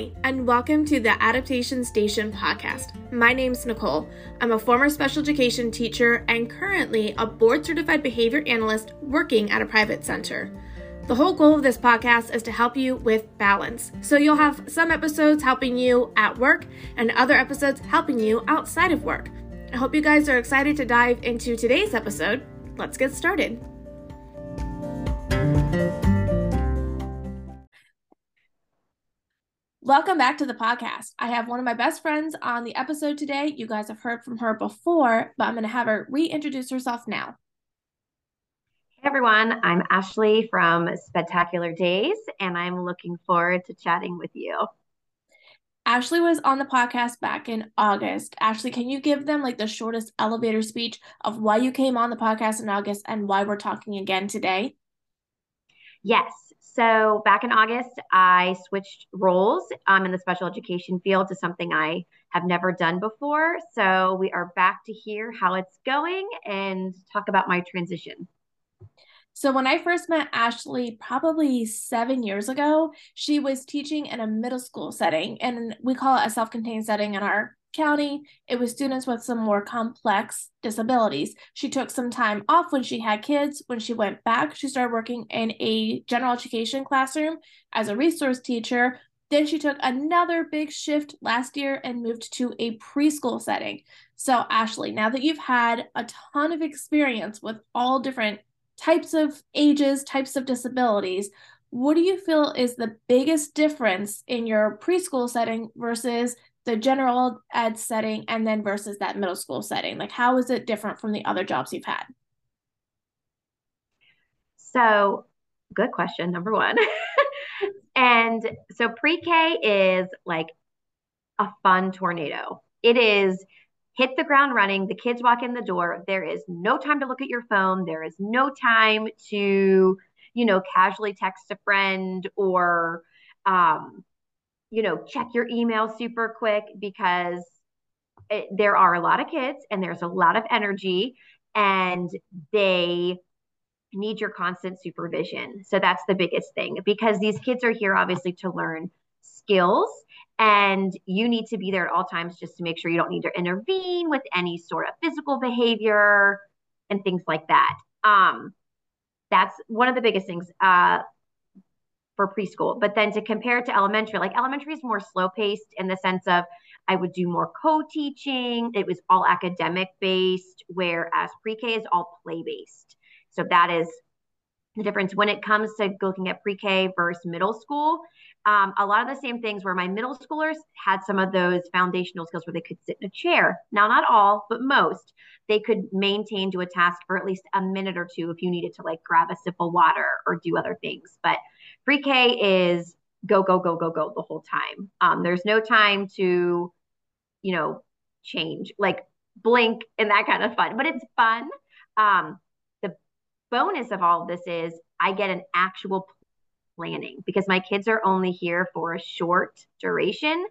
Hi, and welcome to the Adaptation Station podcast. My name's Nicole. I'm a former special education teacher and currently a board certified behavior analyst working at a private center. The whole goal of this podcast is to help you with balance. So you'll have some episodes helping you at work and other episodes helping you outside of work. I hope you guys are excited to dive into today's episode. Let's get started. Welcome back to the podcast. I have one of my best friends on the episode today. You guys have heard from her before, but I'm going to have her reintroduce herself now. Hey everyone, I'm Ashley from Spectacular Days, and I'm looking forward to chatting with you. Ashley was on the podcast back in August. Ashley, can you give them like the shortest elevator speech of why you came on the podcast in August and why we're talking again today? Yes. So back in August, I switched roles um, in the special education field to something I have never done before. So we are back to hear how it's going and talk about my transition. So when I first met Ashley, probably seven years ago, she was teaching in a middle school setting, and we call it a self-contained setting in our county. It was students with some more complex disabilities. She took some time off when she had kids. When she went back, she started working in a general education classroom as a resource teacher. Then she took another big shift last year and moved to a preschool setting. So, Ashley, now that you've had a ton of experience with all different types of ages, types of disabilities, what do you feel is the biggest difference in your preschool setting versus the general ed setting and then versus that middle school setting? Like, how is it different from the other jobs you've had? So, good question, number one. and so, pre K is like a fun tornado. It is hit the ground running. The kids walk in the door. There is no time to look at your phone. There is no time to, you know, casually text a friend or, um, you know, check your email super quick because it, there are a lot of kids and there's a lot of energy and they need your constant supervision. So that's the biggest thing because these kids are here obviously to learn skills and you need to be there at all times just to make sure you don't need to intervene with any sort of physical behavior and things like that. Um, that's one of the biggest things uh, for preschool. But then to compare it to elementary, like elementary is more slow paced in the sense of I would do more co teaching. It was all academic based, whereas pre K is all play based. So that is the difference when it comes to looking at pre K versus middle school um, a lot of the same things where my middle schoolers had some of those foundational skills where they could sit in a chair. Now, not all, but most. They could maintain to a task for at least a minute or two if you needed to like grab a sip of water or do other things. But pre K is go, go, go, go, go the whole time. Um, there's no time to, you know, change, like blink and that kind of fun, but it's fun. Um, bonus of all of this is I get an actual planning because my kids are only here for a short duration.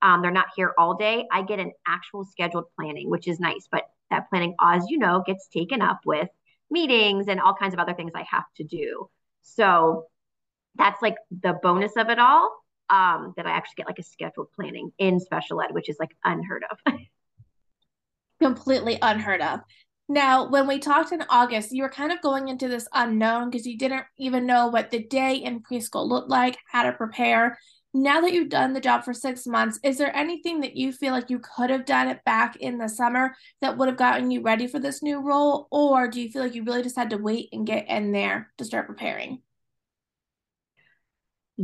Um, they're not here all day. I get an actual scheduled planning, which is nice. But that planning, as you know, gets taken up with meetings and all kinds of other things I have to do. So that's like the bonus of it all. Um, that I actually get like a scheduled planning in special ed, which is like unheard of. Completely unheard of. Now, when we talked in August, you were kind of going into this unknown because you didn't even know what the day in preschool looked like, how to prepare. Now that you've done the job for six months, is there anything that you feel like you could have done it back in the summer that would have gotten you ready for this new role? Or do you feel like you really just had to wait and get in there to start preparing?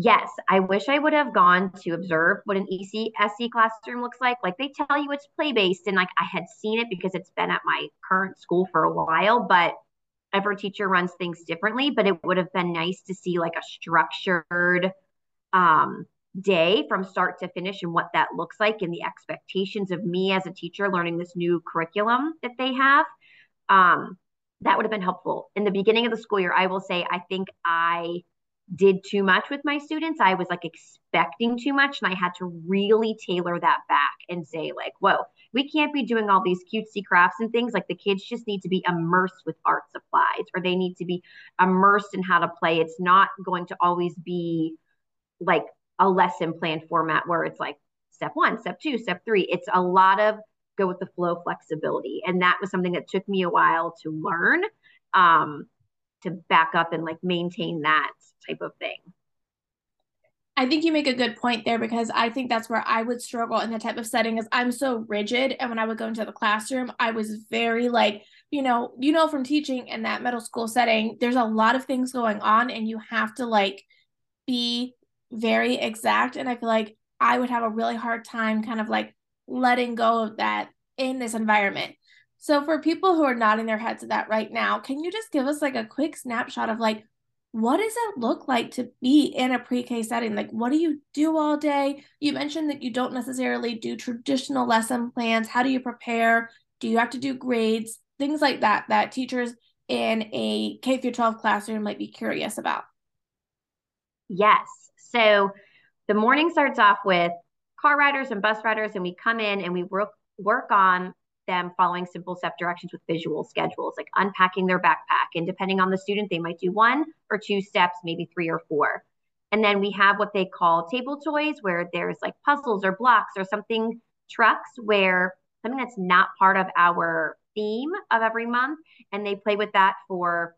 Yes, I wish I would have gone to observe what an ECSE classroom looks like. Like they tell you it's play based, and like I had seen it because it's been at my current school for a while, but every teacher runs things differently. But it would have been nice to see like a structured um, day from start to finish and what that looks like and the expectations of me as a teacher learning this new curriculum that they have. Um, that would have been helpful. In the beginning of the school year, I will say, I think I did too much with my students. I was like expecting too much and I had to really tailor that back and say like, whoa, we can't be doing all these cutesy crafts and things. Like the kids just need to be immersed with art supplies or they need to be immersed in how to play. It's not going to always be like a lesson plan format where it's like step one, step two, step three. It's a lot of go with the flow flexibility. And that was something that took me a while to learn um, to back up and like maintain that type of thing. I think you make a good point there because I think that's where I would struggle in the type of setting is I'm so rigid and when I would go into the classroom I was very like you know you know from teaching in that middle school setting there's a lot of things going on and you have to like be very exact and I feel like I would have a really hard time kind of like letting go of that in this environment. So for people who are nodding their heads at that right now, can you just give us like a quick snapshot of like what does it look like to be in a pre-K setting? Like what do you do all day? You mentioned that you don't necessarily do traditional lesson plans. How do you prepare? Do you have to do grades? Things like that that teachers in a K through 12 classroom might be curious about. Yes. So the morning starts off with car riders and bus riders, and we come in and we work work on them following simple step directions with visual schedules, like unpacking their backpack. And depending on the student, they might do one or two steps, maybe three or four. And then we have what they call table toys, where there's like puzzles or blocks or something trucks where something that's not part of our theme of every month. And they play with that for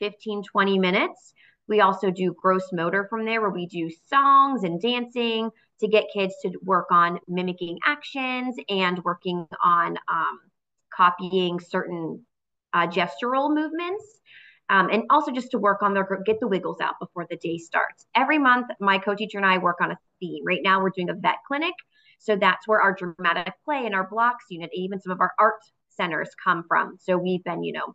15, 20 minutes. We also do gross motor from there where we do songs and dancing to get kids to work on mimicking actions and working on um, copying certain uh, gestural movements. Um, and also just to work on their get the wiggles out before the day starts. Every month, my co-teacher and I work on a theme. Right now, we're doing a vet clinic, so that's where our dramatic play and our blocks unit, even some of our art centers come from. So we've been, you know,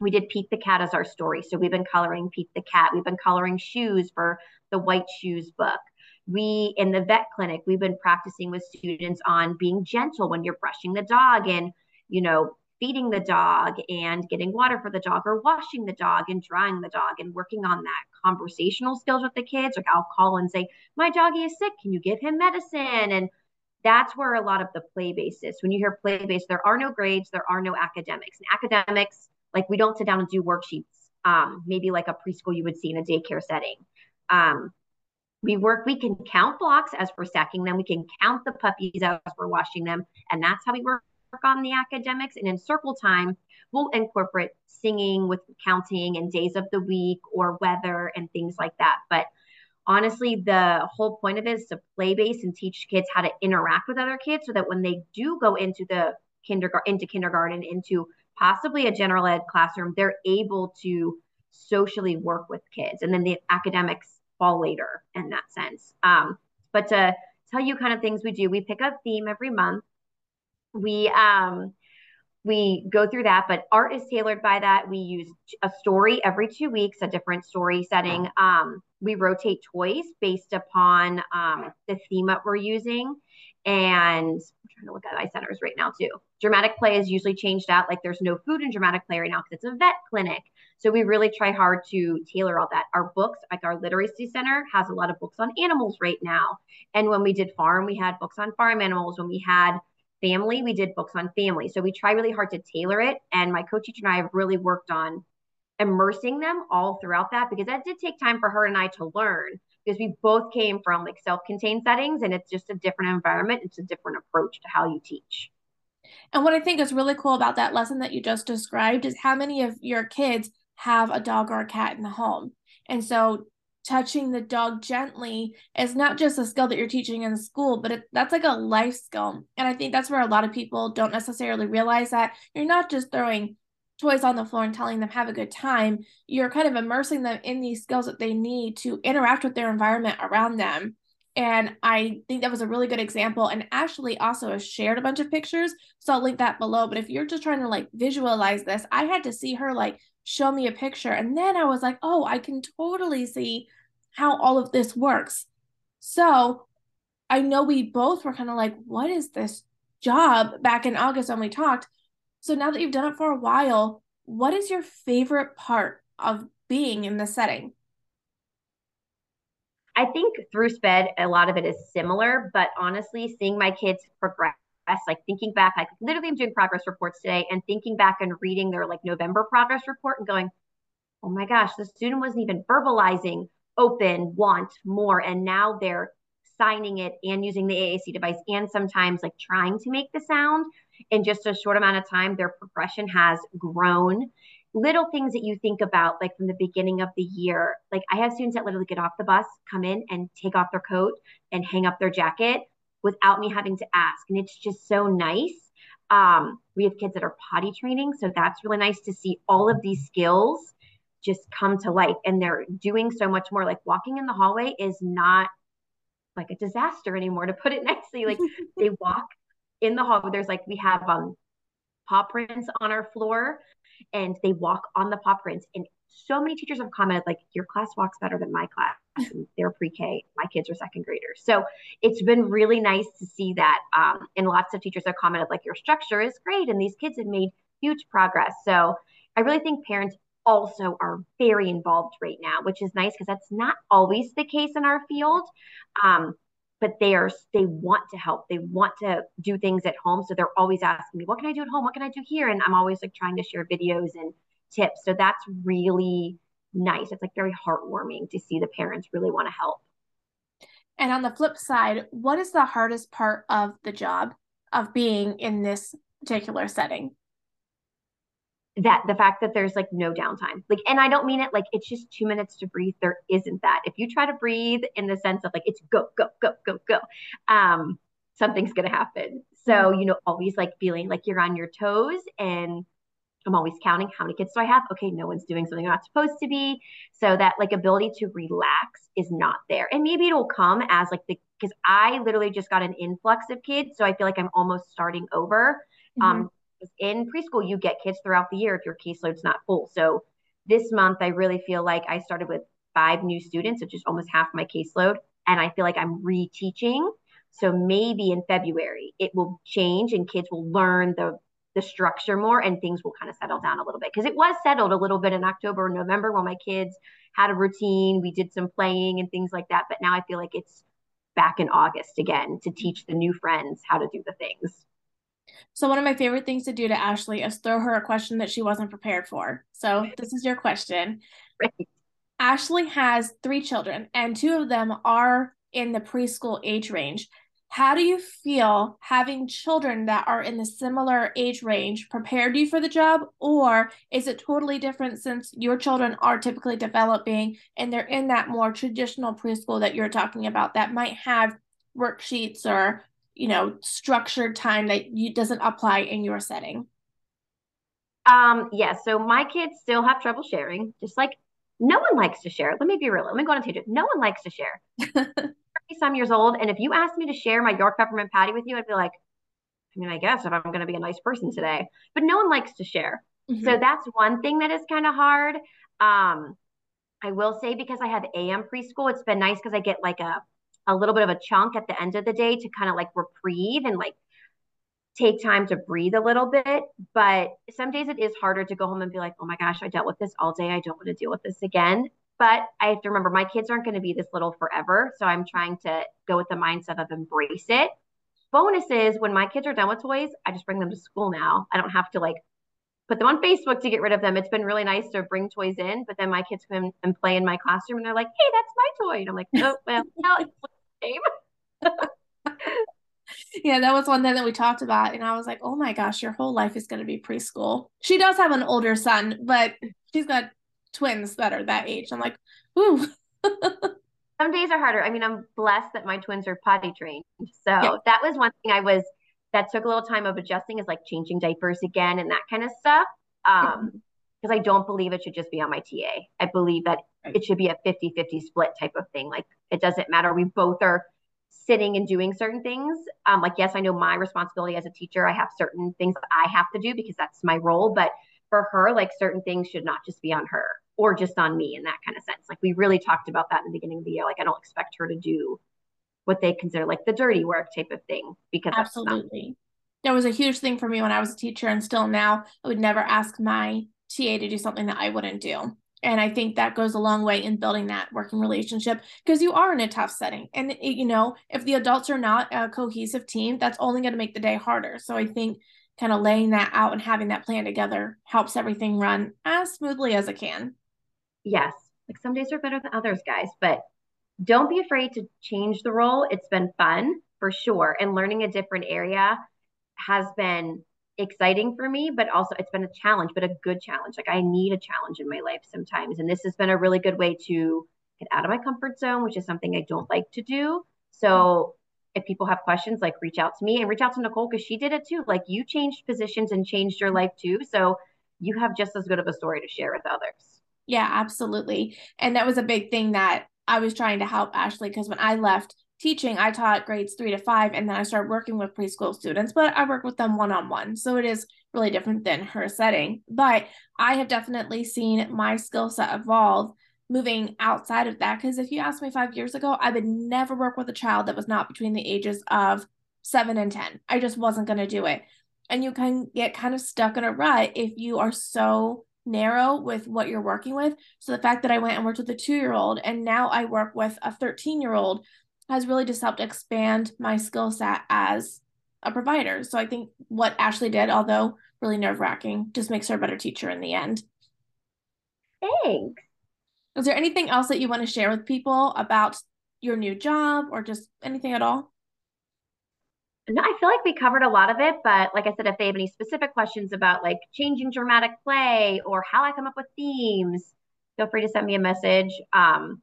we did Pete the Cat as our story. So we've been coloring Pete the Cat. We've been coloring shoes for the White Shoes book. We, in the vet clinic, we've been practicing with students on being gentle when you're brushing the dog and, you know, feeding the dog and getting water for the dog or washing the dog and drying the dog and working on that conversational skills with the kids. Like I'll call and say, my doggy is sick. Can you give him medicine? And that's where a lot of the play basis. When you hear play based, there are no grades, there are no academics. And academics like we don't sit down and do worksheets, um, maybe like a preschool you would see in a daycare setting. Um, we work, we can count blocks as we're stacking them. We can count the puppies as we're washing them. And that's how we work on the academics. And in circle time, we'll incorporate singing with counting and days of the week or weather and things like that. But honestly, the whole point of it is to play base and teach kids how to interact with other kids so that when they do go into the kindergarten, into kindergarten, into possibly a general ed classroom, they're able to socially work with kids. And then the academics fall later in that sense. Um, but to tell you kind of things we do, we pick a theme every month. We um, we go through that, but art is tailored by that. We use a story every two weeks, a different story setting. Um, we rotate toys based upon um, the theme that we're using. And I'm trying to look at eye centers right now too. Dramatic play is usually changed out. Like there's no food in dramatic play right now because it's a vet clinic. So we really try hard to tailor all that. Our books, like our literacy center, has a lot of books on animals right now. And when we did farm, we had books on farm animals. When we had family, we did books on family. So we try really hard to tailor it. And my co-teacher and I have really worked on immersing them all throughout that because that did take time for her and I to learn because we both came from like self-contained settings and it's just a different environment. It's a different approach to how you teach. And what i think is really cool about that lesson that you just described is how many of your kids have a dog or a cat in the home. And so touching the dog gently is not just a skill that you're teaching in school but it, that's like a life skill. And i think that's where a lot of people don't necessarily realize that you're not just throwing toys on the floor and telling them have a good time you're kind of immersing them in these skills that they need to interact with their environment around them. And i think that was a really good example and ashley also shared a bunch of pictures so i'll link that below but if you're just trying to like visualize this i had to see her like show me a picture and then i was like oh i can totally see how all of this works. So i know we both were kind of like what is this job? Back in august when we talked so now that you've done it for a while, what is your favorite part of being in the setting? I think through SPED, a lot of it is similar, but honestly, seeing my kids progress, like thinking back, like literally I'm doing progress reports today and thinking back and reading their like November progress report and going, oh my gosh, the student wasn't even verbalizing open, want more. And now they're signing it and using the AAC device and sometimes like trying to make the sound in just a short amount of time. Their progression has grown. Little things that you think about, like from the beginning of the year. Like I have students that literally get off the bus, come in and take off their coat and hang up their jacket without me having to ask. And it's just so nice. Um, we have kids that are potty training. So that's really nice to see all of these skills just come to life and they're doing so much more like walking in the hallway is not like a disaster anymore to put it nicely like they walk in the hallway there's like we have um paw prints on our floor and they walk on the paw prints and so many teachers have commented like your class walks better than my class. They're pre-k my kids are second graders. So it's been really nice to see that um, and lots of teachers have commented like your structure is great and these kids have made huge progress. So i really think parents also are very involved right now, which is nice because that's not always the case in our field. Um, but they are they want to help. They want to do things at home. So they're always asking me, what can I do at home? What can I do here? And I'm always like trying to share videos and tips. So that's really nice. It's like very heartwarming to see the parents really want to help. And on the flip side, what is the hardest part of the job of being in this particular setting? That the fact that there's like no downtime. Like and i don't mean it like it's just two minutes to breathe. There isn't that. If you try to breathe in the sense of like it's go go go go go um something's gonna happen. So mm-hmm. you know always like feeling like you're on your toes and i'm always counting how many kids do i have. Okay no one's doing something they're not supposed to be. So that like ability to relax is not there. And maybe it'll come as like the because i literally just got an influx of kids so i feel like i'm almost starting over mm-hmm. um in preschool, you get kids throughout the year if your caseload's not full. So this month, I really feel like I started with five new students, which is almost half my caseload. And I feel like I'm reteaching. So maybe in February it will change and kids will learn the the structure more and things will kind of settle down a little bit because it was settled a little bit in October and November when my kids had a routine. We did some playing and things like that. But now I feel like it's back in August again to teach the new friends how to do the things. So one of my favorite things to do to Ashley is throw her a question that she wasn't prepared for. So this is your question. Right. Ashley has three children, and two of them are in the preschool age range. How do you feel having children that are in the similar age range prepared you for the job, or is it totally different since your children are typically developing and they're in that more traditional preschool that you're talking about that might have worksheets or you know structured time that you doesn't apply in your setting? Um yeah so my kids still have trouble sharing just like no one likes to share. Let me be real let me go on a tangent. No one likes to share. Some years old and if you asked me to share my york peppermint patty with you i'd be like i mean i guess if i'm going to be a nice person today. But no one likes to share. Mm-hmm. so that's one thing that is kind of hard. Um i will say because i have am preschool it's been nice because i get like a a little bit of a chunk at the end of the day to kind of like reprieve and like take time to breathe a little bit. But some days it is harder to go home and be like, oh my gosh, I dealt with this all day. I don't want to deal with this again. But I have to remember my kids aren't going to be this little forever. So I'm trying to go with the mindset of embrace it. Bonus is when my kids are done with toys, I just bring them to school now. I don't have to like put them on Facebook to get rid of them. It's been really nice to bring toys in, but then my kids come and play in my classroom and they're like, hey, that's my toy. And I'm like, oh, well, no, game. yeah, that was one thing that we talked about. And I was like, oh my gosh, your whole life is going to be preschool. She does have an older son, but she's got twins that are that age. I'm like, ooh. Some days are harder. I mean, I'm blessed that my twins are potty trained. So yeah. that was one thing I was that took a little time of adjusting is like changing diapers again and that kind of stuff. Um, because I don't believe it should just be on my TA. I believe that it should be a 50 50 split type of thing. Like it doesn't matter. We both are sitting and doing certain things. Um, like, yes, I know my responsibility as a teacher. I have certain things that I have to do because that's my role. But for her, like certain things should not just be on her or just on me in that kind of sense. Like we really talked about that in the beginning of the year. Like I don't expect her to do what they consider like the dirty work type of thing because absolutely that was a huge thing for me when I was a teacher and still now I would never ask my TA to do something that I wouldn't do. And I think that goes a long way in building that working relationship because you are in a tough setting. And, it, you know, if the adults are not a cohesive team, that's only going to make the day harder. So I think kind of laying that out and having that plan together helps everything run as smoothly as it can. Yes, Like some days are better than others, guys, but don't be afraid to change the role. It's been fun for sure. And learning a different area has been exciting for me, but also it's been a challenge, but a good challenge. Like I need a challenge in my life sometimes. And this has been a really good way to get out of my comfort zone, which is something I don't like to do. So if people have questions, like reach out to me and reach out to Nicole because she did it too. Like you changed positions and changed your life too. So you have just as good of a story to share with others. Yeah, absolutely. And that was a big thing that I was trying to help Ashley because when I left teaching, I taught grades three to five, and then I started working with preschool students, but I work with them one on one. So it is really different than her setting. But I have definitely seen my skill set evolve moving outside of that. Because if you asked me five years ago, I would never work with a child that was not between the ages of seven and 10. I just wasn't going to do it. And you can get kind of stuck in a rut if you are so narrow with what you're working with. So the fact that I went and worked with a two year old and now I work with a 13 year old has really just helped expand my skill set as a provider. So I think what Ashley did, although really nerve wracking, just makes her a better teacher in the end. Thanks. Is there anything else that you want to share with people about your new job or just anything at all? No, I feel like we covered a lot of it, but like I said, if they have any specific questions about like changing dramatic play or how I come up with themes, feel free to send me a message um,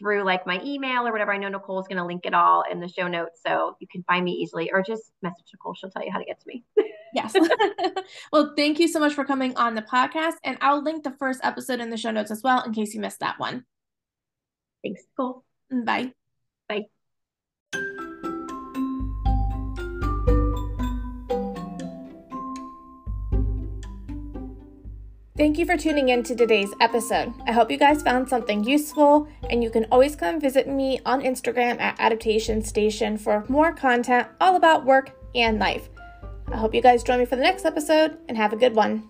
through like my email or whatever. I know Nicole's going to link it all in the show notes, so you can find me easily, or just message Nicole. She'll tell you how to get to me. yes. well, thank you so much for coming on the podcast, and I'll link the first episode in the show notes as well in case you missed that one. Thanks, Nicole. Bye. Bye. Thank you for tuning in to today's episode. I hope you guys found something useful, and you can always come visit me on Instagram at Adaptation Station for more content all about work and life. I hope you guys join me for the next episode and have a good one.